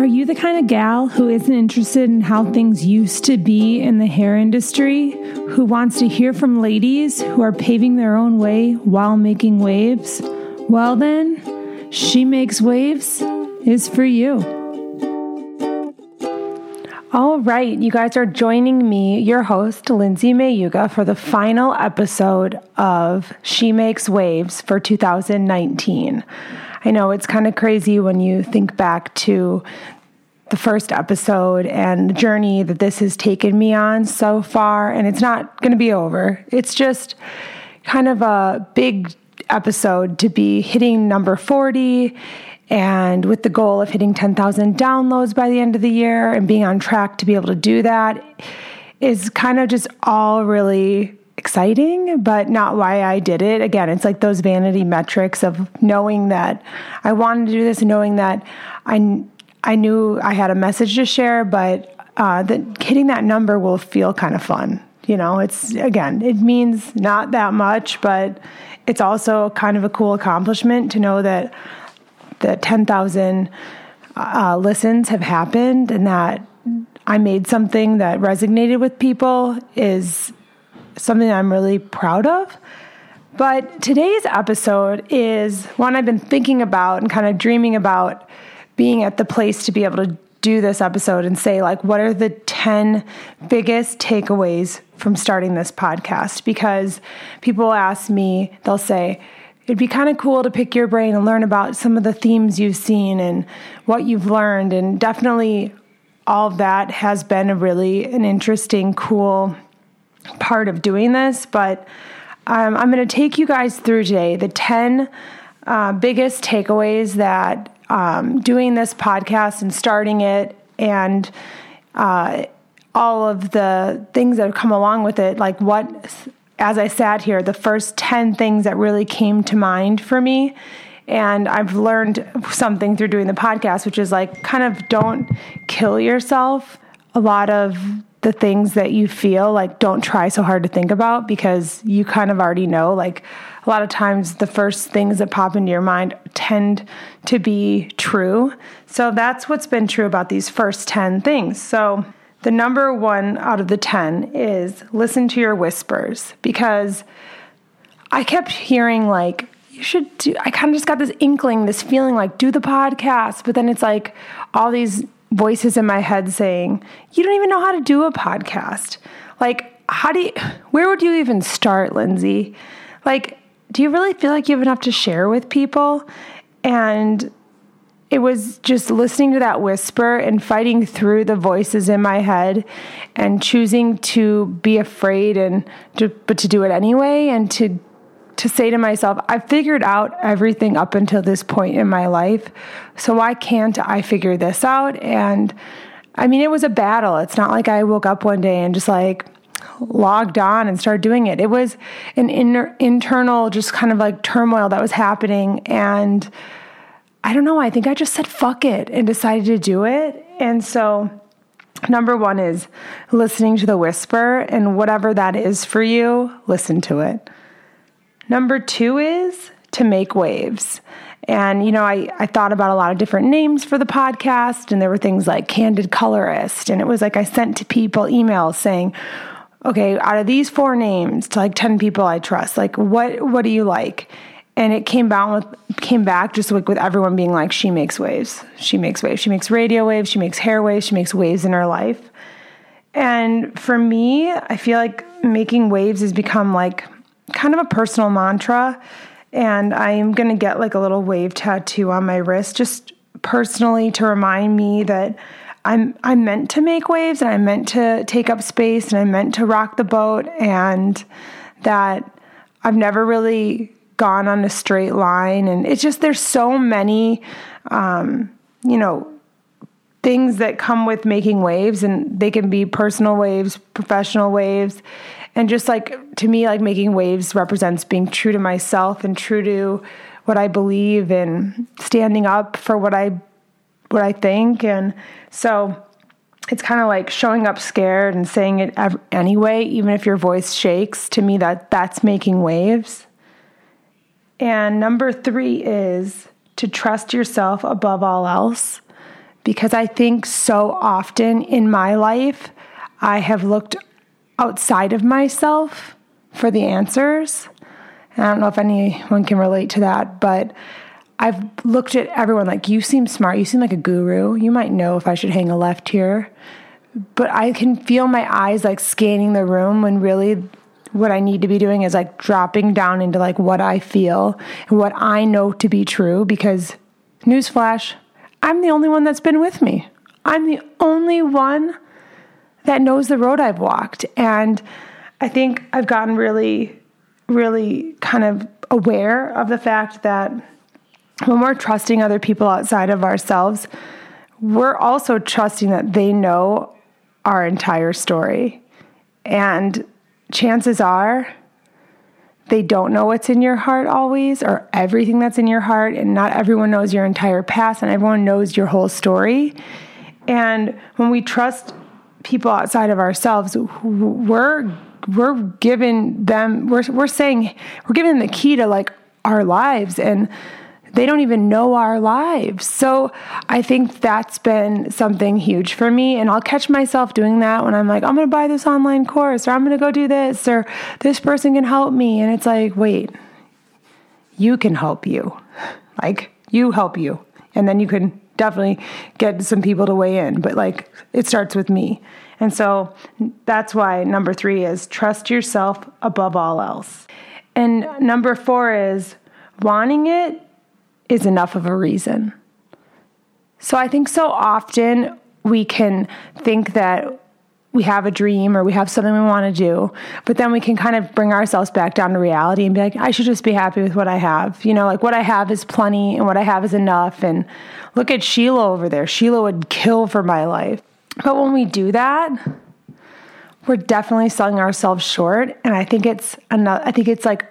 Are you the kind of gal who isn't interested in how things used to be in the hair industry? Who wants to hear from ladies who are paving their own way while making waves? Well, then, She Makes Waves is for you. All right, you guys are joining me, your host, Lindsay Mayuga, for the final episode of She Makes Waves for 2019. I know it's kind of crazy when you think back to the first episode and the journey that this has taken me on so far, and it's not going to be over. It's just kind of a big episode to be hitting number 40 and with the goal of hitting 10,000 downloads by the end of the year and being on track to be able to do that is kind of just all really exciting, but not why I did it. Again, it's like those vanity metrics of knowing that I wanted to do this, knowing that I I knew I had a message to share, but uh, that hitting that number will feel kind of fun. You know, it's again, it means not that much, but it's also kind of a cool accomplishment to know that ten thousand uh, listens have happened and that I made something that resonated with people is something I'm really proud of. But today's episode is one I've been thinking about and kind of dreaming about being at the place to be able to do this episode and say, like, what are the 10 biggest takeaways from starting this podcast? Because people ask me, they'll say, it'd be kind of cool to pick your brain and learn about some of the themes you've seen and what you've learned. And definitely all of that has been a really an interesting, cool part of doing this, but um, I'm going to take you guys through today the 10 uh, biggest takeaways that um, doing this podcast and starting it and uh, all of the things that have come along with it, like what, as I sat here, the first 10 things that really came to mind for me. And I've learned something through doing the podcast, which is like kind of don't kill yourself. A lot of the things that you feel like don't try so hard to think about because you kind of already know like a lot of times the first things that pop into your mind tend to be true. So that's what's been true about these first 10 things. So the number one out of the 10 is listen to your whispers because i kept hearing like you should do i kind of just got this inkling this feeling like do the podcast. But then it's like all these voices in my head saying, You don't even know how to do a podcast. Like, how do you, where would you even start, Lindsay? Like, do you really feel like you have enough to share with people? And it was just listening to that whisper and fighting through the voices in my head and choosing to be afraid and to, but to do it anyway and to to say to myself, I've figured out everything up until this point in my life. So why can't I figure this out? And I mean, it was a battle. It's not like I woke up one day and just like logged on and started doing it. It was an inner, internal, just kind of like turmoil that was happening. And I don't know, I think I just said fuck it and decided to do it. And so, number one is listening to the whisper, and whatever that is for you, listen to it. Number two is to make waves. And, you know, I, I thought about a lot of different names for the podcast, and there were things like Candid Colorist. And it was like I sent to people emails saying, okay, out of these four names to like 10 people I trust, like what what do you like? And it came back with came back just like with everyone being like, she makes waves. She makes waves. She makes radio waves, she makes hair waves, she makes waves in her life. And for me, I feel like making waves has become like kind of a personal mantra. And I'm going to get like a little wave tattoo on my wrist just personally to remind me that I'm I'm meant to make waves and I'm meant to take up space and I'm meant to rock the boat and that I've never really gone on a straight line and it's just there's so many um, you know things that come with making waves and they can be personal waves, professional waves and just like to me like making waves represents being true to myself and true to what I believe and standing up for what I what I think. And so it's kind of like showing up scared and saying it anyway even if your voice shakes to me that that's making waves. And number 3 is to trust yourself above all else because I think so often in my life, I have looked outside of myself for the answers. And I don't know if anyone can relate to that, but I've looked at everyone like, you seem smart. You seem like a guru. You might know if I should hang a left here. But I can feel my eyes like scanning the room when really what I need to be doing is like dropping down into like what I feel and what I know to be true because newsflash, I'm the only one that's been with me. I'm the only one that knows the road I've walked. And I think I've gotten really, really kind of aware of the fact that when we're trusting other people outside of ourselves, we're also trusting that they know our entire story. And chances are they don't know what's in your heart always or everything that's in your heart and not everyone knows your entire past and everyone knows your whole story and when we trust people outside of ourselves we're we're giving them we're we're saying we're giving them the key to like our lives and they don't even know our lives. So I think that's been something huge for me. And I'll catch myself doing that when I'm like, I'm going to buy this online course or I'm going to go do this or this person can help me. And it's like, wait, you can help you. Like, you help you. And then you can definitely get some people to weigh in. But like, it starts with me. And so that's why number three is trust yourself above all else. And number four is wanting it is enough of a reason. So I think so often we can think that we have a dream or we have something we want to do, but then we can kind of bring ourselves back down to reality and be like, I should just be happy with what I have. You know, like what I have is plenty and what I have is enough. And look at Sheila over there. Sheila would kill for my life. But when we do that, we're definitely selling ourselves short. And I think it's another, I think it's like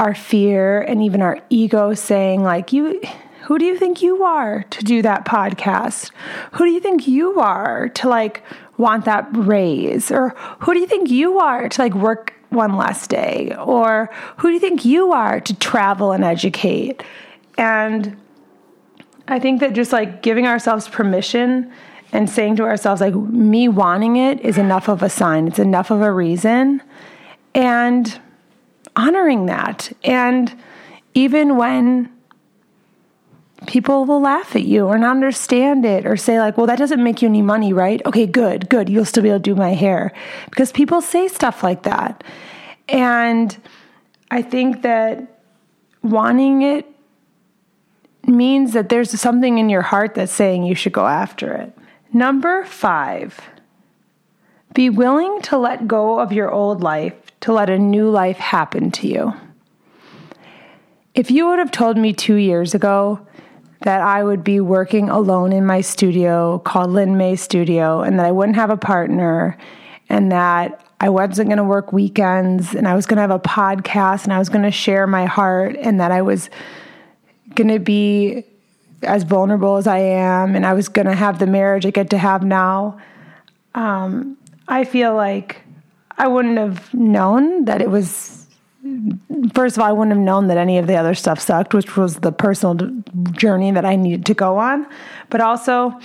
our fear and even our ego saying like you who do you think you are to do that podcast? Who do you think you are to like want that raise? Or who do you think you are to like work one less day? Or who do you think you are to travel and educate? And i think that just like giving ourselves permission and saying to ourselves like me wanting it is enough of a sign. It's enough of a reason. And honoring that. And even when people will laugh at you or not understand it or say like well that doesn't make you any money right? Okay good good. You'll still be able to do my hair. Because people say stuff like that. And i think that wanting it means that there's something in your heart that's saying you should go after it. Number five be willing to let go of your old life to let a new life happen to you. If you would have told me two years ago that I would be working alone in my studio called LinMay Studio and that I wouldn't have a partner and that I wasn't going to work weekends and I was going to have a podcast and I was going to share my heart and that I was going to be as vulnerable as I am and I was going to have the marriage I get to have now. Um, I feel like I wouldn't have known that it was. First of all, I wouldn't have known that any of the other stuff sucked, which was the personal journey that I needed to go on. But also,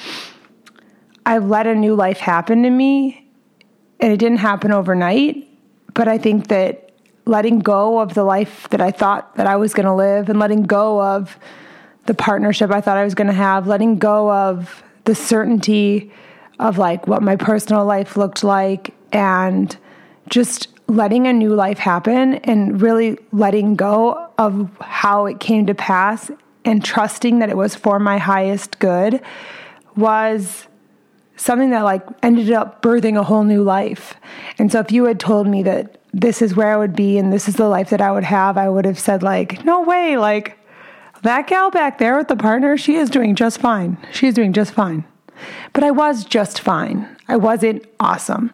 I let a new life happen to me, and it didn't happen overnight. But I think that letting go of the life that I thought that I was going to live, and letting go of the partnership I thought I was going to have, letting go of the certainty of like what my personal life looked like, and just letting a new life happen and really letting go of how it came to pass and trusting that it was for my highest good was something that like ended up birthing a whole new life. And so if you had told me that this is where I would be and this is the life that I would have, I would have said like, no way, like that gal back there with the partner, she is doing just fine. She's doing just fine. But I was just fine. I wasn't awesome.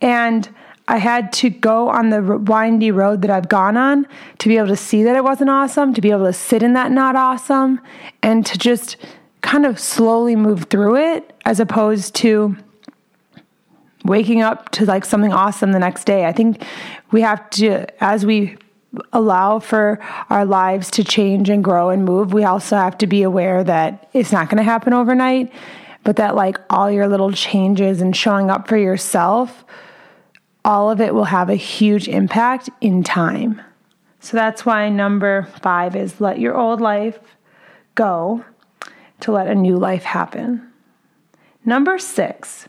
And I had to go on the windy road that I've gone on to be able to see that it wasn't awesome, to be able to sit in that not awesome, and to just kind of slowly move through it as opposed to waking up to like something awesome the next day. I think we have to, as we allow for our lives to change and grow and move, we also have to be aware that it's not going to happen overnight but that like all your little changes and showing up for yourself, all of it will have a huge impact in time. So that's why number five is let your old life go to let a new life happen. Number six,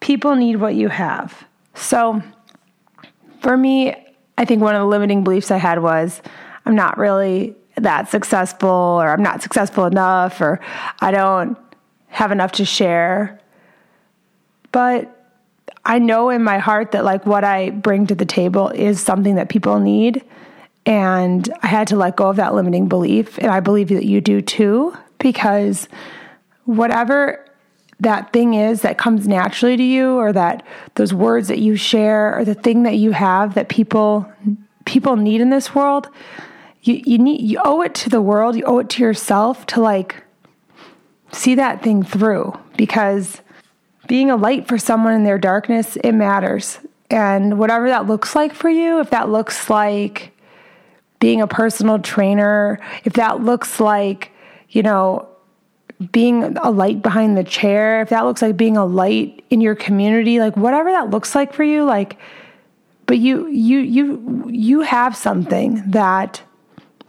people need what you have. So for me, I think one of the limiting beliefs I had was I'm not really that successful, or I'm not successful enough, or I don't have enough to share. But I know in my heart that like what I bring to the table is something that people need. And I had to let go of that limiting belief. And I believe that you do too, because whatever that thing is that comes naturally to you or that those words that you share or the thing that you have that people people need in this world you you need you owe it to the world you owe it to yourself to like see that thing through because being a light for someone in their darkness, it matters. And whatever that looks like for you, if that looks like being a personal trainer, if that looks like, you know, being a light behind the chair, if that looks like being a light in your community, like whatever that looks like for you, like but you you you you have something that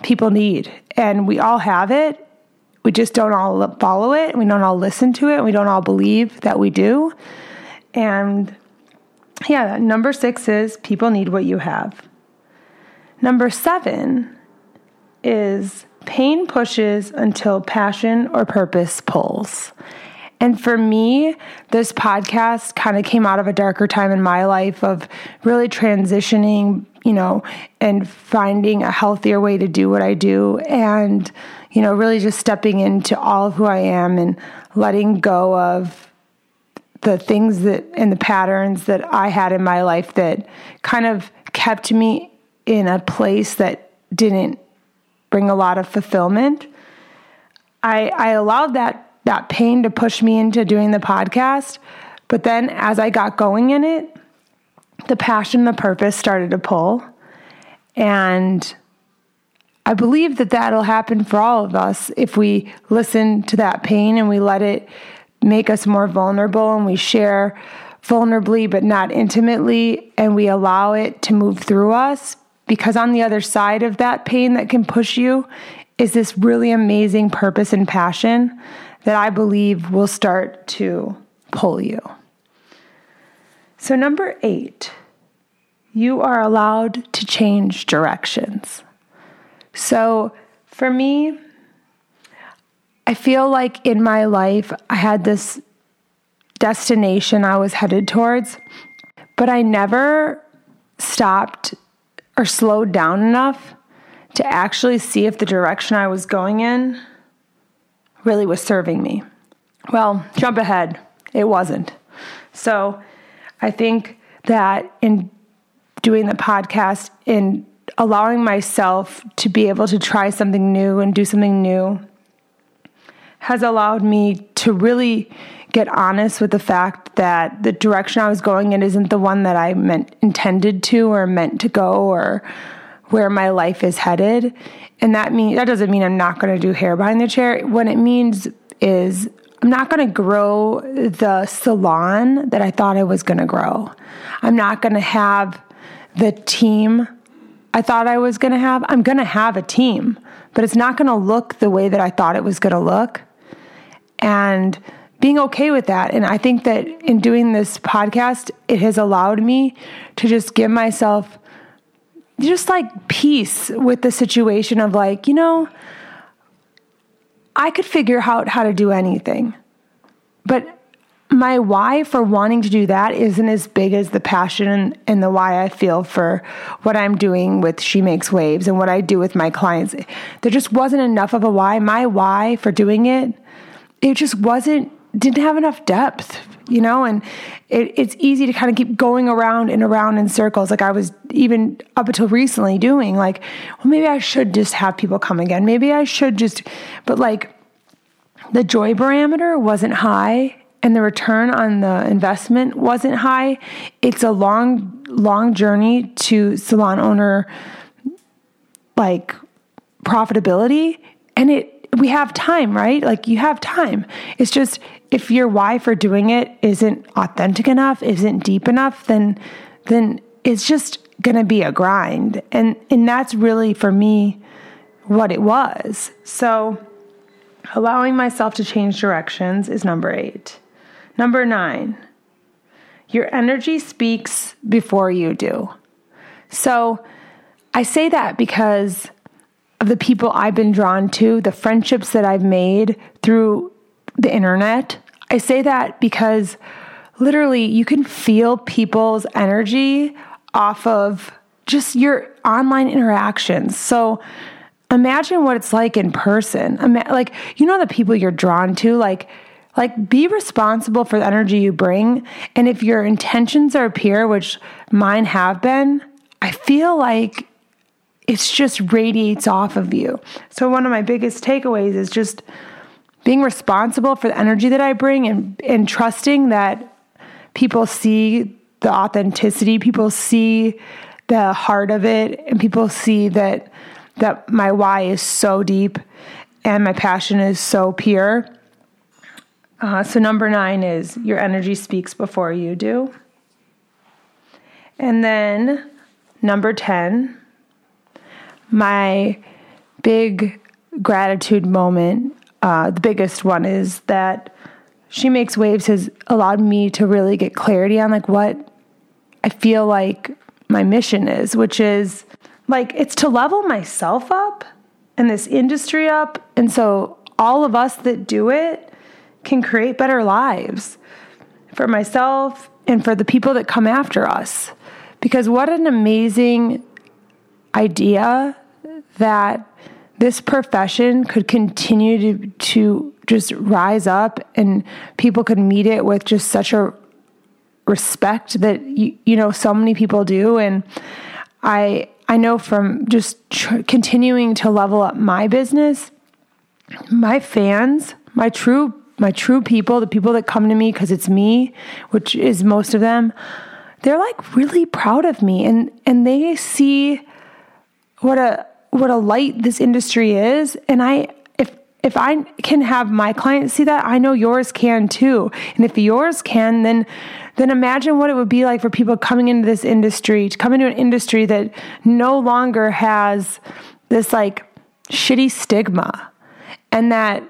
people need and we all have it we just don't all follow it. We don't all listen to it. We don't all believe that we do. And yeah, number six is people need what you have. Number seven is pain pushes until passion or purpose pulls. And for me, this podcast kind of came out of a darker time in my life of really transitioning, you know, and finding a healthier way to do what I do. And you know, really just stepping into all of who I am and letting go of the things that and the patterns that I had in my life that kind of kept me in a place that didn't bring a lot of fulfillment. I I allowed that that pain to push me into doing the podcast, but then as I got going in it, the passion, the purpose started to pull. And I believe that that'll happen for all of us if we listen to that pain and we let it make us more vulnerable and we share vulnerably but not intimately and we allow it to move through us because on the other side of that pain that can push you is this really amazing purpose and passion that I believe will start to pull you. So, number eight, you are allowed to change directions. So for me, I feel like in my life, I had this destination I was headed towards, but I never stopped or slowed down enough to actually see if the direction I was going in really was serving me. Well, jump ahead, it wasn't. So I think that in doing the podcast, in allowing myself to be able to try something new and do something new has allowed me to really get honest with the fact that the direction I was going in isn't the one that I meant intended to or meant to go or where my life is headed. And that mean that doesn't mean I'm not going to do hair behind the chair. What it means is I'm not going to grow the salon that I thought I was going to grow. I'm not going to have the team I thought I was going to have. I'm going to have a team, but it's not going to look the way that I thought it was going to look. And being okay with that. And I think that in doing this podcast, it has allowed me to just give myself just like peace with the situation of like, you know, I could figure out how to do anything. But my why for wanting to do that isn't as big as the passion and the why I feel for what I'm doing with She Makes Waves and what I do with my clients. There just wasn't enough of a why. My why for doing it, it just wasn't, didn't have enough depth, you know? And it, it's easy to kind of keep going around and around in circles. Like I was even up until recently doing, like, well, maybe I should just have people come again. Maybe I should just, but like, the joy parameter wasn't high and the return on the investment wasn't high, it's a long, long journey to salon owner like profitability. And it we have time, right? Like you have time. It's just if your why for doing it isn't authentic enough, isn't deep enough, then then it's just going to be a grind. And and that's really for me what it was. So allowing myself to change directions is number 8. Number 9. Your energy speaks before you do. So I say that because of the people I've been drawn to, the friendships that I've made through the internet. I say that because literally you can feel people's energy off of just your online interactions. So imagine what it's like in person. Like, you know, the people you're drawn to, like, like be responsible for the energy you bring. And if your intentions are pure, which mine have been, I feel like it's just radiates off of you. So one of my biggest takeaways is just being responsible for the energy that I bring and and trusting that people see the authenticity, people see the heart of it, and people see that that my why is so deep and my passion is so pure. Uh, so number nine is your energy speaks before you do. And then number 10 my big gratitude moment, uh, the biggest one is that she makes waves has allowed me to really get clarity on like what I feel like my mission is, which is like it's to level myself up and this industry up. And so all of us that do it can create better lives for myself and for the people that come after us. Because what an amazing idea that this profession could continue to, to just rise up and people could meet it with just such a respect that you, you know so many people do and i i know from just tr- continuing to level up my business my fans my true my true people the people that come to me because it's me which is most of them they're like really proud of me. And and they see what a what a light this industry is. And i if if i can have my clients see that i know yours can too. And if yours can then then imagine what it would be like for people coming into this industry to come into an industry that no longer has this like shitty stigma. And that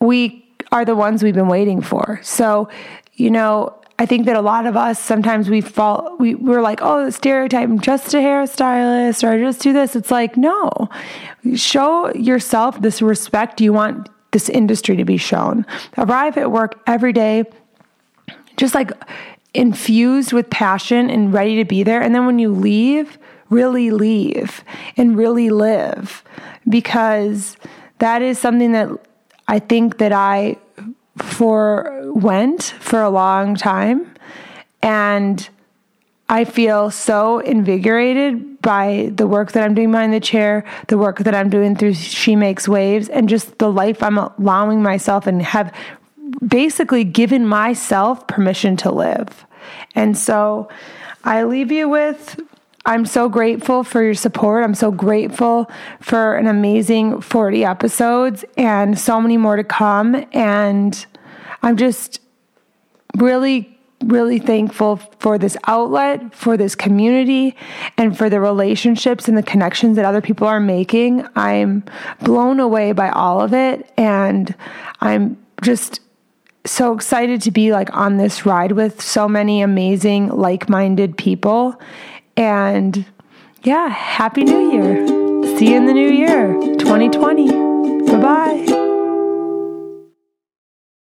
we are the ones we've been waiting for so you know I think that a lot of us sometimes we fall we we're like, oh, the stereotype, I'm just a hairstylist or I just do this. It's like, no. Show yourself this respect you want this industry to be shown. Arrive at work every day, just like infused with passion and ready to be there. And then when you leave, really leave and really live because that is something that I think that I for went for a long time and I feel so invigorated by the work that I'm doing behind the chair, the work that I'm doing through She Makes Waves, and just the life I'm allowing myself and have basically given myself permission to live. And so I leave you with I'm so grateful for your support. I'm so grateful for an amazing 40 episodes and so many more to come. And I'm just really, really thankful for this outlet, for this community, and for the relationships and the connections that other people are making. I'm blown away by all of it. And I'm just so excited to be like on this ride with so many amazing, like minded people. And yeah, Happy New Year. See you in the new year, 2020. Bye bye.